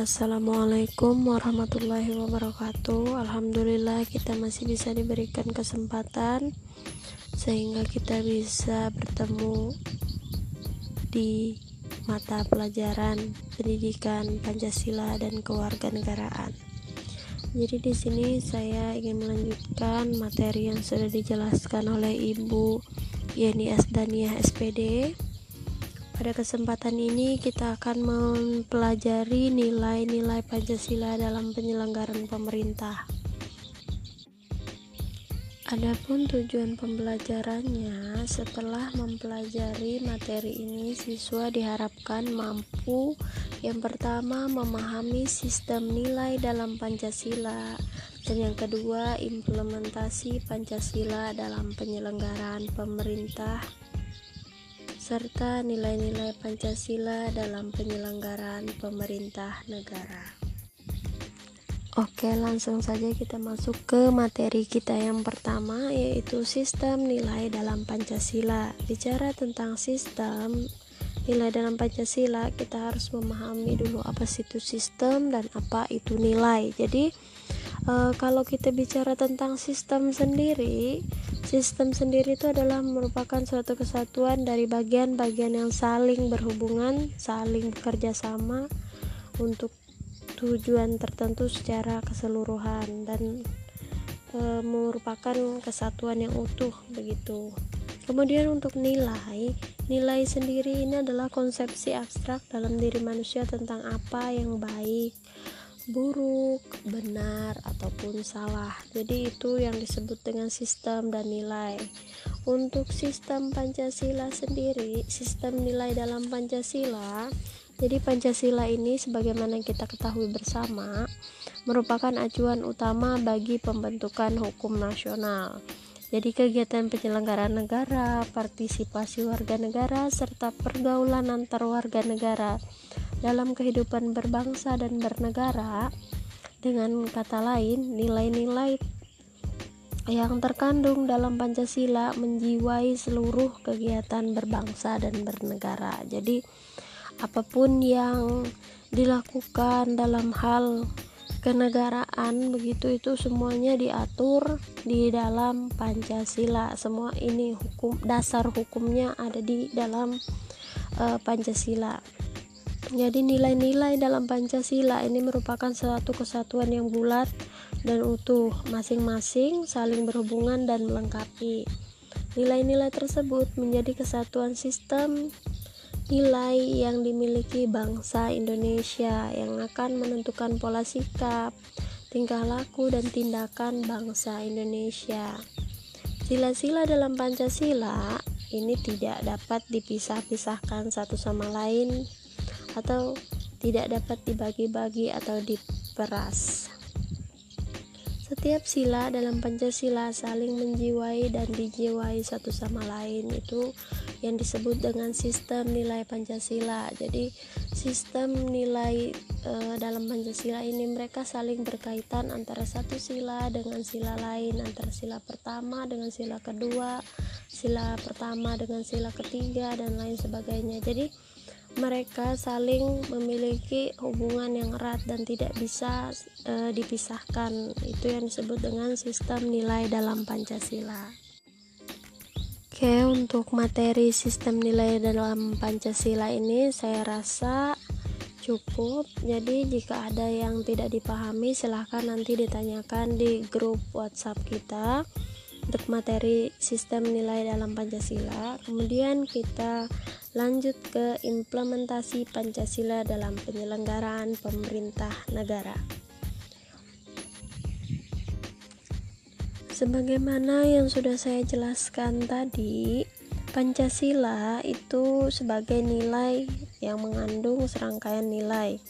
Assalamualaikum warahmatullahi wabarakatuh. Alhamdulillah, kita masih bisa diberikan kesempatan sehingga kita bisa bertemu di mata pelajaran pendidikan Pancasila dan kewarganegaraan. Jadi di sini saya ingin melanjutkan materi yang sudah dijelaskan oleh Ibu Yeni Asdaniah SPD pada kesempatan ini kita akan mempelajari nilai-nilai Pancasila dalam penyelenggaraan pemerintah. Adapun tujuan pembelajarannya, setelah mempelajari materi ini, siswa diharapkan mampu yang pertama memahami sistem nilai dalam Pancasila dan yang kedua implementasi Pancasila dalam penyelenggaraan pemerintah serta nilai-nilai Pancasila dalam penyelenggaraan pemerintah negara. Oke, langsung saja kita masuk ke materi kita yang pertama yaitu sistem nilai dalam Pancasila. Bicara tentang sistem nilai dalam Pancasila, kita harus memahami dulu apa itu sistem dan apa itu nilai. Jadi, e, kalau kita bicara tentang sistem sendiri, Sistem sendiri itu adalah merupakan suatu kesatuan dari bagian-bagian yang saling berhubungan, saling bekerja sama untuk tujuan tertentu secara keseluruhan dan e, merupakan kesatuan yang utuh begitu. Kemudian untuk nilai, nilai sendiri ini adalah konsepsi abstrak dalam diri manusia tentang apa yang baik, buruk, benar, ataupun salah. Jadi, itu yang disebut dengan sistem dan nilai. Untuk sistem Pancasila sendiri, sistem nilai dalam Pancasila, jadi Pancasila ini sebagaimana kita ketahui bersama merupakan acuan utama bagi pembentukan hukum nasional. Jadi kegiatan penyelenggaraan negara, partisipasi warga negara, serta pergaulan antar warga negara dalam kehidupan berbangsa dan bernegara. Dengan kata lain, nilai-nilai yang terkandung dalam Pancasila menjiwai seluruh kegiatan berbangsa dan bernegara. Jadi, apa pun yang dilakukan dalam hal kenegaraan begitu itu semuanya diatur di dalam Pancasila semua ini hukum dasar hukumnya ada di dalam uh, Pancasila jadi nilai-nilai dalam Pancasila ini merupakan suatu kesatuan yang bulat dan utuh masing-masing saling berhubungan dan melengkapi nilai-nilai tersebut menjadi kesatuan sistem nilai yang dimiliki bangsa Indonesia yang akan menentukan pola sikap, tingkah laku, dan tindakan bangsa Indonesia. Sila-sila dalam Pancasila ini tidak dapat dipisah-pisahkan satu sama lain atau tidak dapat dibagi-bagi atau diperas. Setiap sila dalam Pancasila saling menjiwai dan dijiwai satu sama lain itu yang disebut dengan sistem nilai Pancasila. Jadi sistem nilai e, dalam Pancasila ini mereka saling berkaitan antara satu sila dengan sila lain, antara sila pertama dengan sila kedua, sila pertama dengan sila ketiga dan lain sebagainya. Jadi mereka saling memiliki hubungan yang erat dan tidak bisa e, dipisahkan. Itu yang disebut dengan sistem nilai dalam Pancasila. Oke, untuk materi sistem nilai dalam Pancasila ini saya rasa cukup. Jadi jika ada yang tidak dipahami silahkan nanti ditanyakan di grup WhatsApp kita untuk materi sistem nilai dalam Pancasila. Kemudian kita lanjut ke implementasi Pancasila dalam penyelenggaraan pemerintah negara. Sebagaimana yang sudah saya jelaskan tadi, Pancasila itu sebagai nilai yang mengandung serangkaian nilai,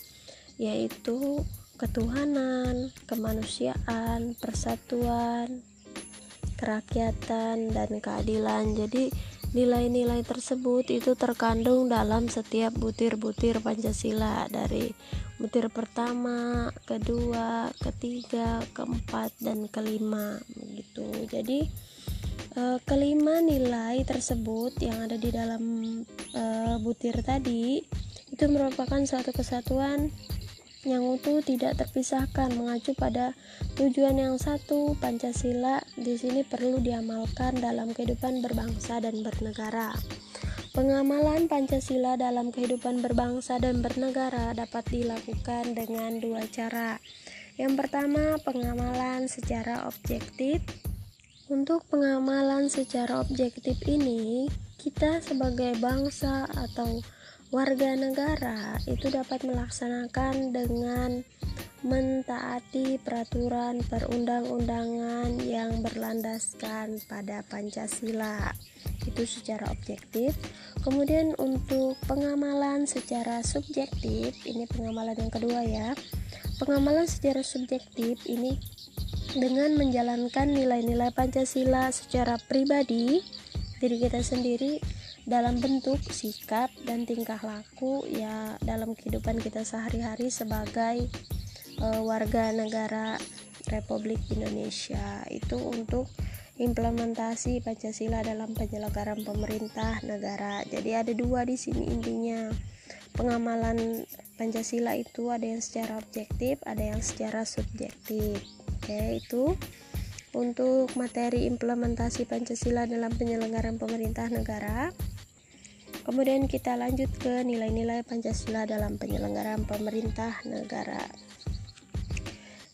yaitu ketuhanan, kemanusiaan, persatuan, kerakyatan, dan keadilan. Jadi, nilai-nilai tersebut itu terkandung dalam setiap butir-butir Pancasila dari butir pertama, kedua, ketiga, keempat, dan kelima begitu. Jadi e, kelima nilai tersebut yang ada di dalam e, butir tadi itu merupakan suatu kesatuan yang utuh tidak terpisahkan mengacu pada tujuan yang satu Pancasila di sini perlu diamalkan dalam kehidupan berbangsa dan bernegara. Pengamalan Pancasila dalam kehidupan berbangsa dan bernegara dapat dilakukan dengan dua cara. Yang pertama, pengamalan secara objektif. Untuk pengamalan secara objektif ini, kita sebagai bangsa atau warga negara itu dapat melaksanakan dengan mentaati peraturan perundang-undangan yang berlandaskan pada Pancasila. Itu secara objektif. Kemudian untuk pengamalan secara subjektif ini pengamalan yang kedua ya. Pengamalan secara subjektif ini dengan menjalankan nilai-nilai Pancasila secara pribadi diri kita sendiri dalam bentuk sikap dan tingkah laku ya dalam kehidupan kita sehari-hari sebagai uh, warga negara Republik Indonesia itu untuk implementasi Pancasila dalam penyelenggaraan pemerintah negara. Jadi ada dua di sini intinya. Pengamalan Pancasila itu ada yang secara objektif, ada yang secara subjektif. Oke, itu untuk materi implementasi Pancasila dalam penyelenggaraan pemerintah negara. Kemudian kita lanjut ke nilai-nilai Pancasila dalam penyelenggaraan pemerintah negara.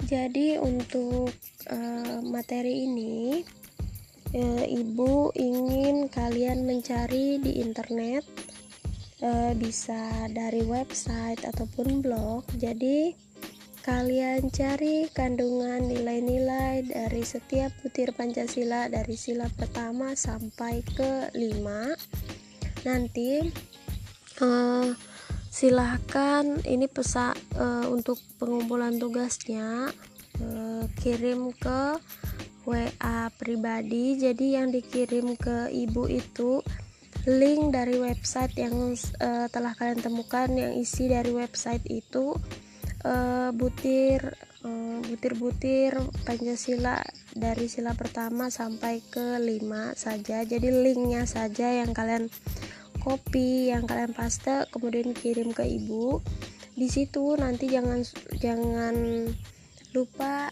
Jadi untuk uh, materi ini uh, Ibu ingin kalian mencari di internet uh, bisa dari website ataupun blog. Jadi kalian cari kandungan nilai-nilai dari setiap butir Pancasila dari sila pertama sampai ke 5 nanti uh, silahkan ini pesa uh, untuk pengumpulan tugasnya uh, kirim ke WA pribadi. Jadi yang dikirim ke ibu itu link dari website yang uh, telah kalian temukan yang isi dari website itu uh, butir butir-butir Pancasila dari sila pertama sampai ke lima saja. Jadi linknya saja yang kalian copy yang kalian paste kemudian kirim ke ibu. Di situ nanti jangan jangan lupa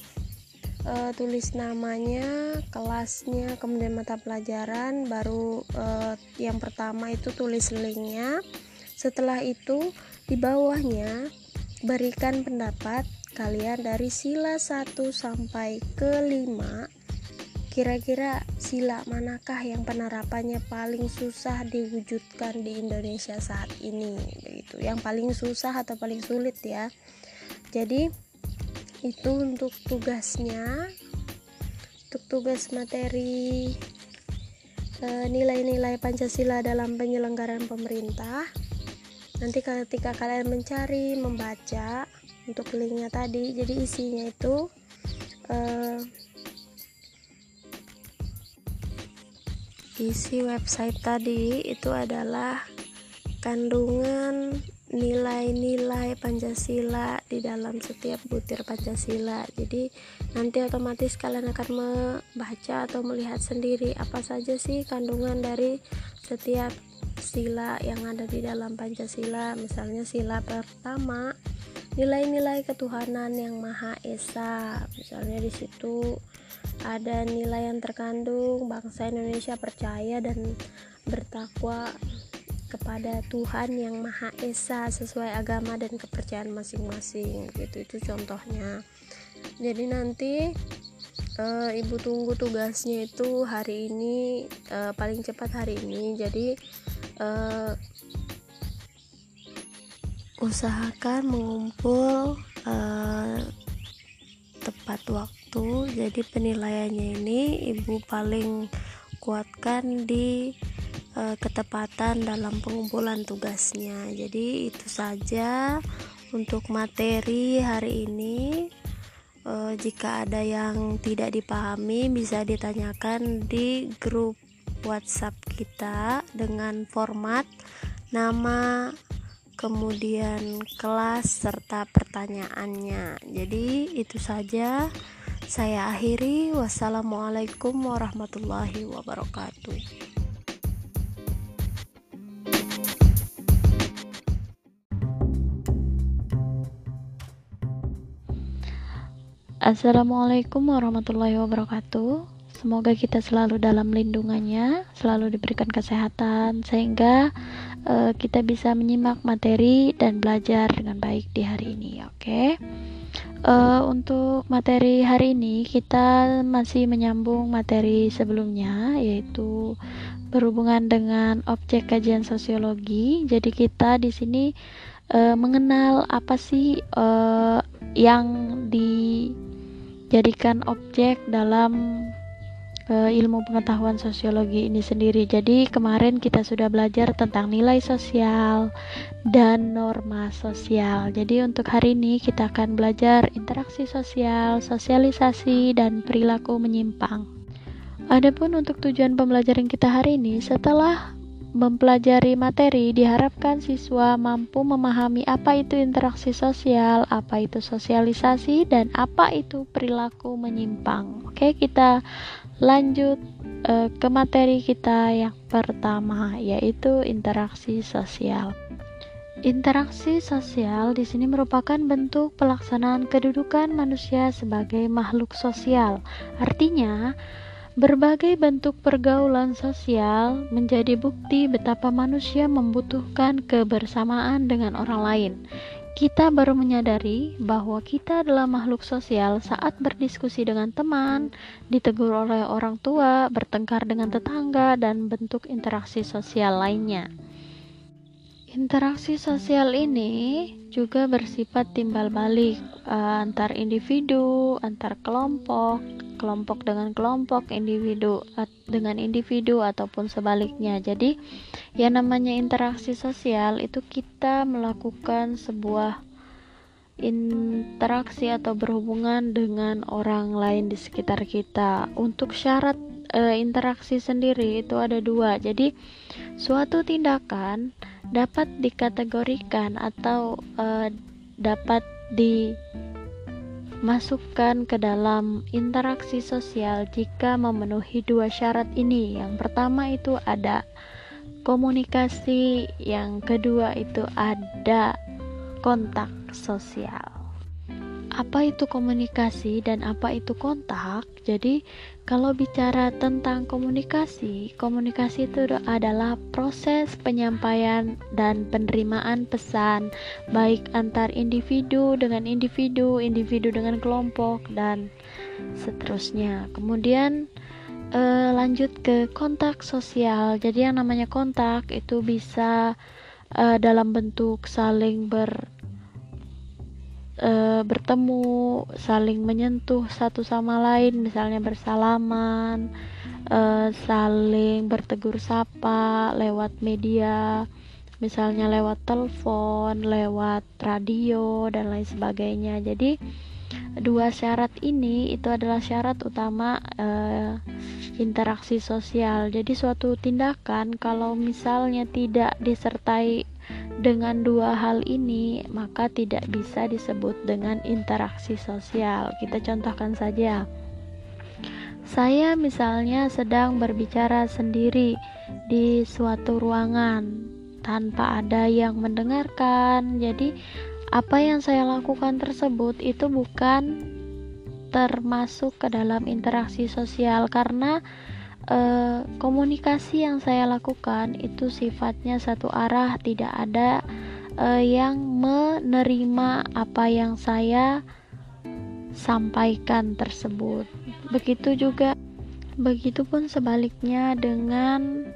uh, tulis namanya kelasnya kemudian mata pelajaran baru uh, yang pertama itu tulis linknya. Setelah itu di bawahnya berikan pendapat kalian dari sila 1 sampai ke 5 Kira-kira sila manakah yang penerapannya paling susah diwujudkan di Indonesia saat ini? Begitu. Yang paling susah atau paling sulit ya. Jadi itu untuk tugasnya. Untuk tugas materi eh, nilai-nilai Pancasila dalam penyelenggaraan pemerintah. Nanti ketika kalian mencari, membaca untuk linknya tadi, jadi isinya itu uh, isi website tadi itu adalah kandungan nilai-nilai Pancasila di dalam setiap butir Pancasila. Jadi nanti otomatis kalian akan membaca atau melihat sendiri apa saja sih kandungan dari setiap sila yang ada di dalam Pancasila. Misalnya sila pertama nilai-nilai ketuhanan yang Maha Esa. Misalnya di situ ada nilai yang terkandung bangsa Indonesia percaya dan bertakwa kepada Tuhan yang Maha Esa sesuai agama dan kepercayaan masing-masing gitu. Itu contohnya. Jadi nanti e, ibu tunggu tugasnya itu hari ini e, paling cepat hari ini. Jadi e, usahakan mengumpul e, tepat waktu itu jadi penilaiannya ini ibu paling kuatkan di e, ketepatan dalam pengumpulan tugasnya jadi itu saja untuk materi hari ini e, jika ada yang tidak dipahami bisa ditanyakan di grup WhatsApp kita dengan format nama kemudian kelas serta pertanyaannya. Jadi, itu saja. Saya akhiri, wassalamualaikum warahmatullahi wabarakatuh. Assalamualaikum warahmatullahi wabarakatuh. Semoga kita selalu dalam lindungannya, selalu diberikan kesehatan sehingga uh, kita bisa menyimak materi dan belajar dengan baik di hari ini. Oke. Okay? Uh, untuk materi hari ini kita masih menyambung materi sebelumnya yaitu berhubungan dengan objek kajian sosiologi. Jadi kita di sini uh, mengenal apa sih uh, yang dijadikan objek dalam uh, ilmu pengetahuan sosiologi ini sendiri. Jadi kemarin kita sudah belajar tentang nilai sosial dan norma sosial. Jadi untuk hari ini kita akan belajar interaksi sosial, sosialisasi dan perilaku menyimpang. Adapun untuk tujuan pembelajaran kita hari ini setelah mempelajari materi, diharapkan siswa mampu memahami apa itu interaksi sosial, apa itu sosialisasi, dan apa itu perilaku menyimpang. Oke, kita lanjut uh, ke materi kita yang pertama, yaitu interaksi sosial. Interaksi sosial di sini merupakan bentuk pelaksanaan kedudukan manusia sebagai makhluk sosial. Artinya, Berbagai bentuk pergaulan sosial menjadi bukti betapa manusia membutuhkan kebersamaan dengan orang lain. Kita baru menyadari bahwa kita adalah makhluk sosial saat berdiskusi dengan teman, ditegur oleh orang tua, bertengkar dengan tetangga, dan bentuk interaksi sosial lainnya. Interaksi sosial ini juga bersifat timbal balik uh, antar individu, antar kelompok, kelompok dengan kelompok, individu dengan individu ataupun sebaliknya. Jadi, yang namanya interaksi sosial itu kita melakukan sebuah interaksi atau berhubungan dengan orang lain di sekitar kita. Untuk syarat e, interaksi sendiri itu ada dua. Jadi, suatu tindakan dapat dikategorikan atau uh, dapat dimasukkan ke dalam interaksi sosial jika memenuhi dua syarat ini. Yang pertama itu ada komunikasi, yang kedua itu ada kontak sosial apa itu komunikasi dan apa itu kontak. Jadi, kalau bicara tentang komunikasi, komunikasi itu adalah proses penyampaian dan penerimaan pesan baik antar individu dengan individu, individu dengan kelompok dan seterusnya. Kemudian eh, lanjut ke kontak sosial. Jadi yang namanya kontak itu bisa eh, dalam bentuk saling ber e, bertemu, saling menyentuh satu sama lain, misalnya bersalaman, e, saling bertegur sapa lewat media, misalnya lewat telepon, lewat radio, dan lain sebagainya. Jadi, dua syarat ini itu adalah syarat utama e, interaksi sosial. Jadi, suatu tindakan kalau misalnya tidak disertai dengan dua hal ini, maka tidak bisa disebut dengan interaksi sosial. Kita contohkan saja. Saya misalnya sedang berbicara sendiri di suatu ruangan tanpa ada yang mendengarkan. Jadi, apa yang saya lakukan tersebut itu bukan termasuk ke dalam interaksi sosial karena eh, komunikasi yang saya lakukan itu sifatnya satu arah, tidak ada eh, yang menerima apa yang saya sampaikan tersebut. Begitu juga, begitupun sebaliknya dengan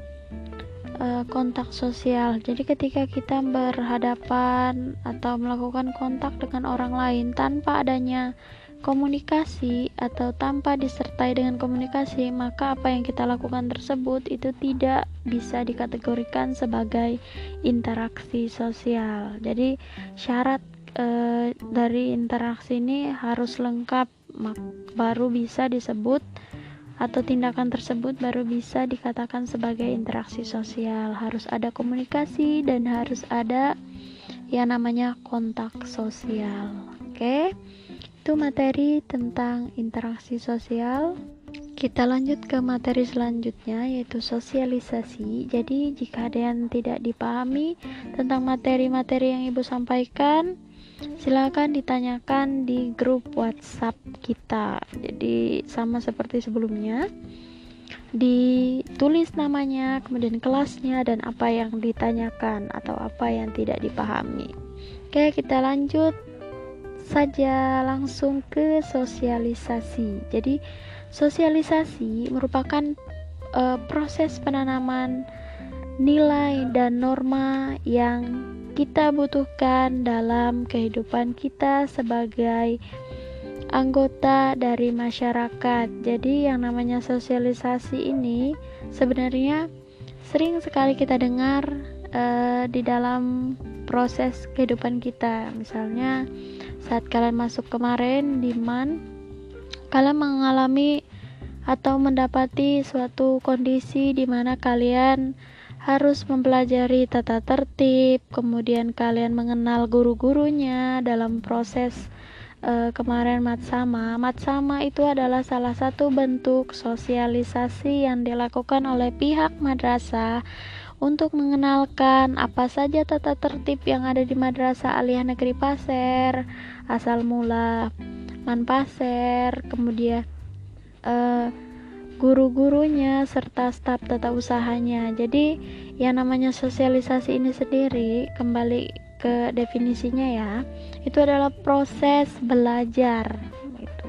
uh, kontak sosial. Jadi ketika kita berhadapan atau melakukan kontak dengan orang lain tanpa adanya komunikasi atau tanpa disertai dengan komunikasi, maka apa yang kita lakukan tersebut itu tidak bisa dikategorikan sebagai interaksi sosial. Jadi syarat e, dari interaksi ini harus lengkap baru bisa disebut atau tindakan tersebut baru bisa dikatakan sebagai interaksi sosial. Harus ada komunikasi dan harus ada yang namanya kontak sosial. Oke. Itu materi tentang interaksi sosial. Kita lanjut ke materi selanjutnya yaitu sosialisasi. Jadi, jika ada yang tidak dipahami tentang materi-materi yang Ibu sampaikan, silakan ditanyakan di grup WhatsApp kita. Jadi sama seperti sebelumnya ditulis namanya, kemudian kelasnya dan apa yang ditanyakan atau apa yang tidak dipahami. Oke, kita lanjut saja langsung ke sosialisasi. Jadi, sosialisasi merupakan uh, proses penanaman nilai dan norma yang kita butuhkan dalam kehidupan kita sebagai anggota dari masyarakat. Jadi, yang namanya sosialisasi ini sebenarnya sering sekali kita dengar uh, di dalam proses kehidupan kita. Misalnya, saat kalian masuk kemarin di MAN, kalian mengalami atau mendapati suatu kondisi di mana kalian harus mempelajari tata tertib, kemudian kalian mengenal guru-gurunya dalam proses uh, kemarin matsama. Matsama itu adalah salah satu bentuk sosialisasi yang dilakukan oleh pihak madrasah untuk mengenalkan apa saja tata tertib yang ada di Madrasah Aliyah Negeri Pasir, asal mula Manpaser, kemudian uh, guru-gurunya serta staf tata usahanya. Jadi yang namanya sosialisasi ini sendiri kembali ke definisinya ya, itu adalah proses belajar. Gitu.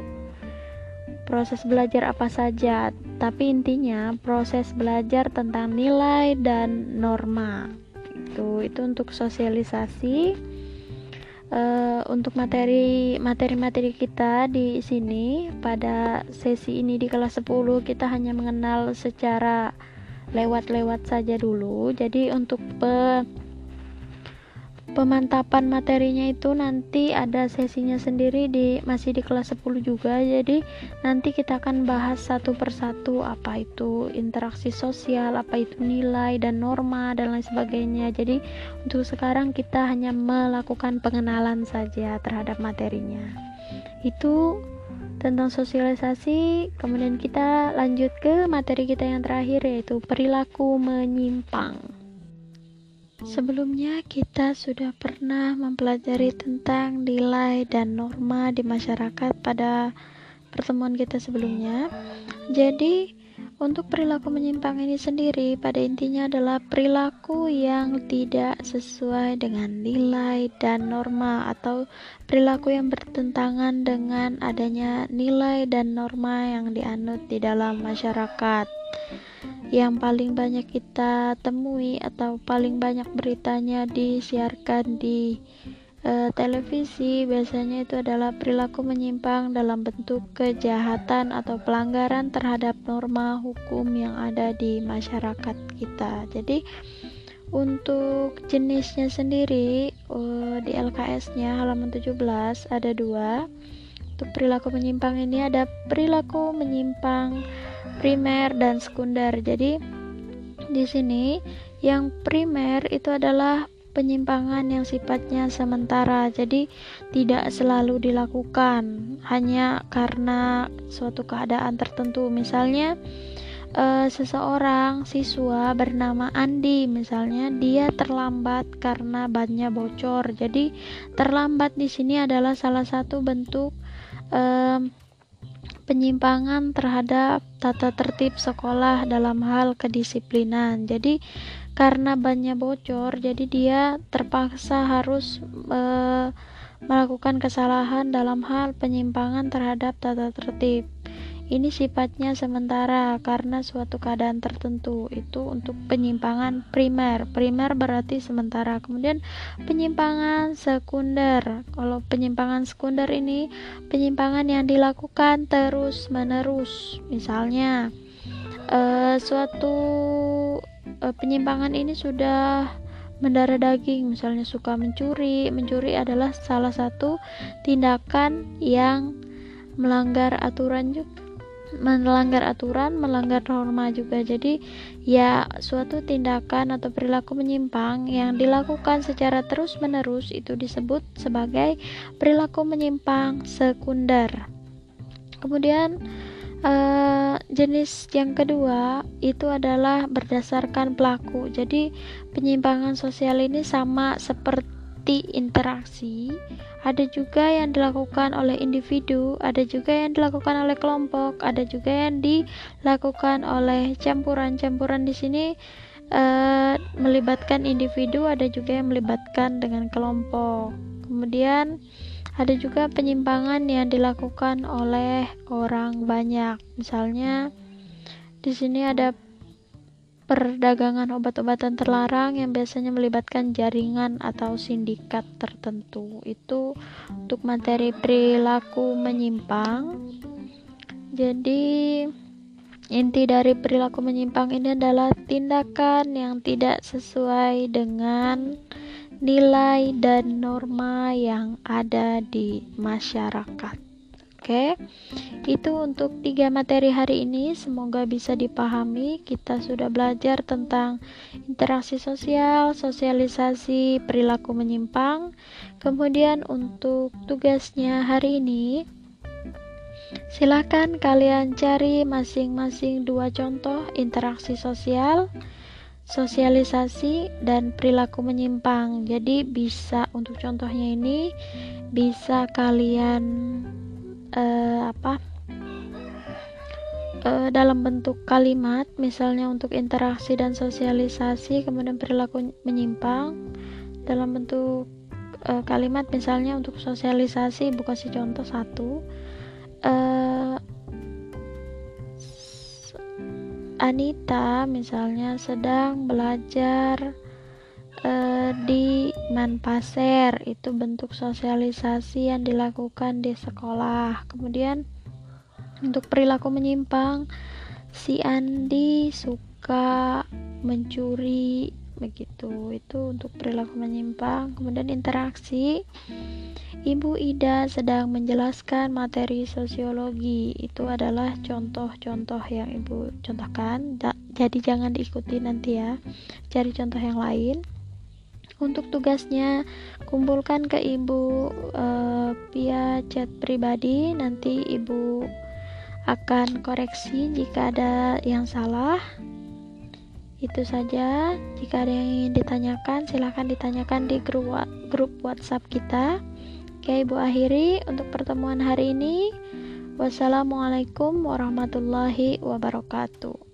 Proses belajar apa saja, tapi intinya proses belajar tentang nilai dan norma. Itu itu untuk sosialisasi uh, untuk materi materi-materi kita di sini pada sesi ini di kelas 10 kita hanya mengenal secara lewat-lewat saja dulu. Jadi untuk pe pemantapan materinya itu nanti ada sesinya sendiri di masih di kelas 10 juga. Jadi nanti kita akan bahas satu persatu apa itu interaksi sosial apa itu nilai dan norma dan lain sebagainya. Jadi untuk sekarang kita hanya melakukan pengenalan saja terhadap materinya. Itu tentang sosialisasi. Kemudian kita lanjut ke materi kita yang terakhir yaitu perilaku menyimpang Sebelumnya kita sudah pernah mempelajari tentang nilai dan norma di masyarakat pada pertemuan kita sebelumnya. Jadi, untuk perilaku menyimpang ini sendiri pada intinya adalah perilaku yang tidak sesuai dengan nilai dan norma atau perilaku yang bertentangan dengan adanya nilai dan norma yang dianut di dalam masyarakat yang paling banyak kita temui atau paling banyak beritanya disiarkan di uh, televisi biasanya itu adalah perilaku menyimpang dalam bentuk kejahatan atau pelanggaran terhadap norma hukum yang ada di masyarakat kita. Jadi untuk jenisnya sendiri uh, di LKS-nya halaman 17 ada dua. Untuk perilaku menyimpang ini ada perilaku menyimpang primer dan sekunder. Jadi di sini yang primer itu adalah penyimpangan yang sifatnya sementara. Jadi tidak selalu dilakukan hanya karena suatu keadaan tertentu. Misalnya uh, seseorang siswa bernama Andi misalnya dia terlambat karena bannya bocor. Jadi terlambat di sini adalah salah satu bentuk um, penyimpangan terhadap tata tertib sekolah dalam hal kedisiplinan. Jadi karena banyak bocor, jadi dia terpaksa harus e, melakukan kesalahan dalam hal penyimpangan terhadap tata tertib ini sifatnya sementara karena suatu keadaan tertentu. Itu untuk penyimpangan primer. Primer berarti sementara. Kemudian penyimpangan sekunder. Kalau penyimpangan sekunder ini penyimpangan yang dilakukan terus menerus misalnya uh, suatu uh, penyimpangan ini sudah mendarah daging. Misalnya suka mencuri. Mencuri adalah salah satu tindakan yang melanggar aturan juga melanggar aturan, melanggar norma juga. Jadi, ya suatu tindakan atau perilaku menyimpang yang dilakukan secara terus-menerus itu disebut sebagai perilaku menyimpang sekunder. Kemudian uh, jenis yang kedua itu adalah berdasarkan pelaku. Jadi, penyimpangan sosial ini sama seperti inti interaksi, ada juga yang dilakukan oleh individu, ada juga yang dilakukan oleh kelompok, ada juga yang dilakukan oleh campuran-campuran di sini uh, melibatkan individu, ada juga yang melibatkan dengan kelompok. Kemudian ada juga penyimpangan yang dilakukan oleh orang banyak. Misalnya di sini ada perdagangan obat-obatan terlarang yang biasanya melibatkan jaringan atau sindikat tertentu. Itu untuk materi perilaku menyimpang. Jadi inti dari perilaku menyimpang ini adalah tindakan yang tidak sesuai dengan nilai dan norma yang ada di masyarakat. Oke, itu untuk tiga materi hari ini. Semoga bisa dipahami. Kita sudah belajar tentang interaksi sosial, sosialisasi, perilaku menyimpang. Kemudian, untuk tugasnya hari ini, silakan kalian cari masing-masing dua contoh interaksi sosial sosialisasi dan perilaku menyimpang. Jadi bisa untuk contohnya ini bisa kalian uh, apa? Uh, dalam bentuk kalimat misalnya untuk interaksi dan sosialisasi kemudian perilaku menyimpang. Dalam bentuk uh, kalimat misalnya untuk sosialisasi ibu kasih contoh satu. Uh, Anita misalnya sedang belajar uh, di Manpaser. Itu bentuk sosialisasi yang dilakukan di sekolah. Kemudian untuk perilaku menyimpang si Andi suka mencuri begitu. Itu untuk perilaku menyimpang. Kemudian interaksi Ibu Ida sedang menjelaskan materi sosiologi. Itu adalah contoh-contoh yang Ibu contohkan. Jadi jangan diikuti nanti ya. Cari contoh yang lain untuk tugasnya kumpulkan ke Ibu uh, via chat pribadi nanti Ibu akan koreksi jika ada yang salah itu saja. Jika ada yang ingin ditanyakan, silahkan ditanyakan di grup, grup WhatsApp kita. Oke, Ibu akhiri untuk pertemuan hari ini. Wassalamualaikum warahmatullahi wabarakatuh.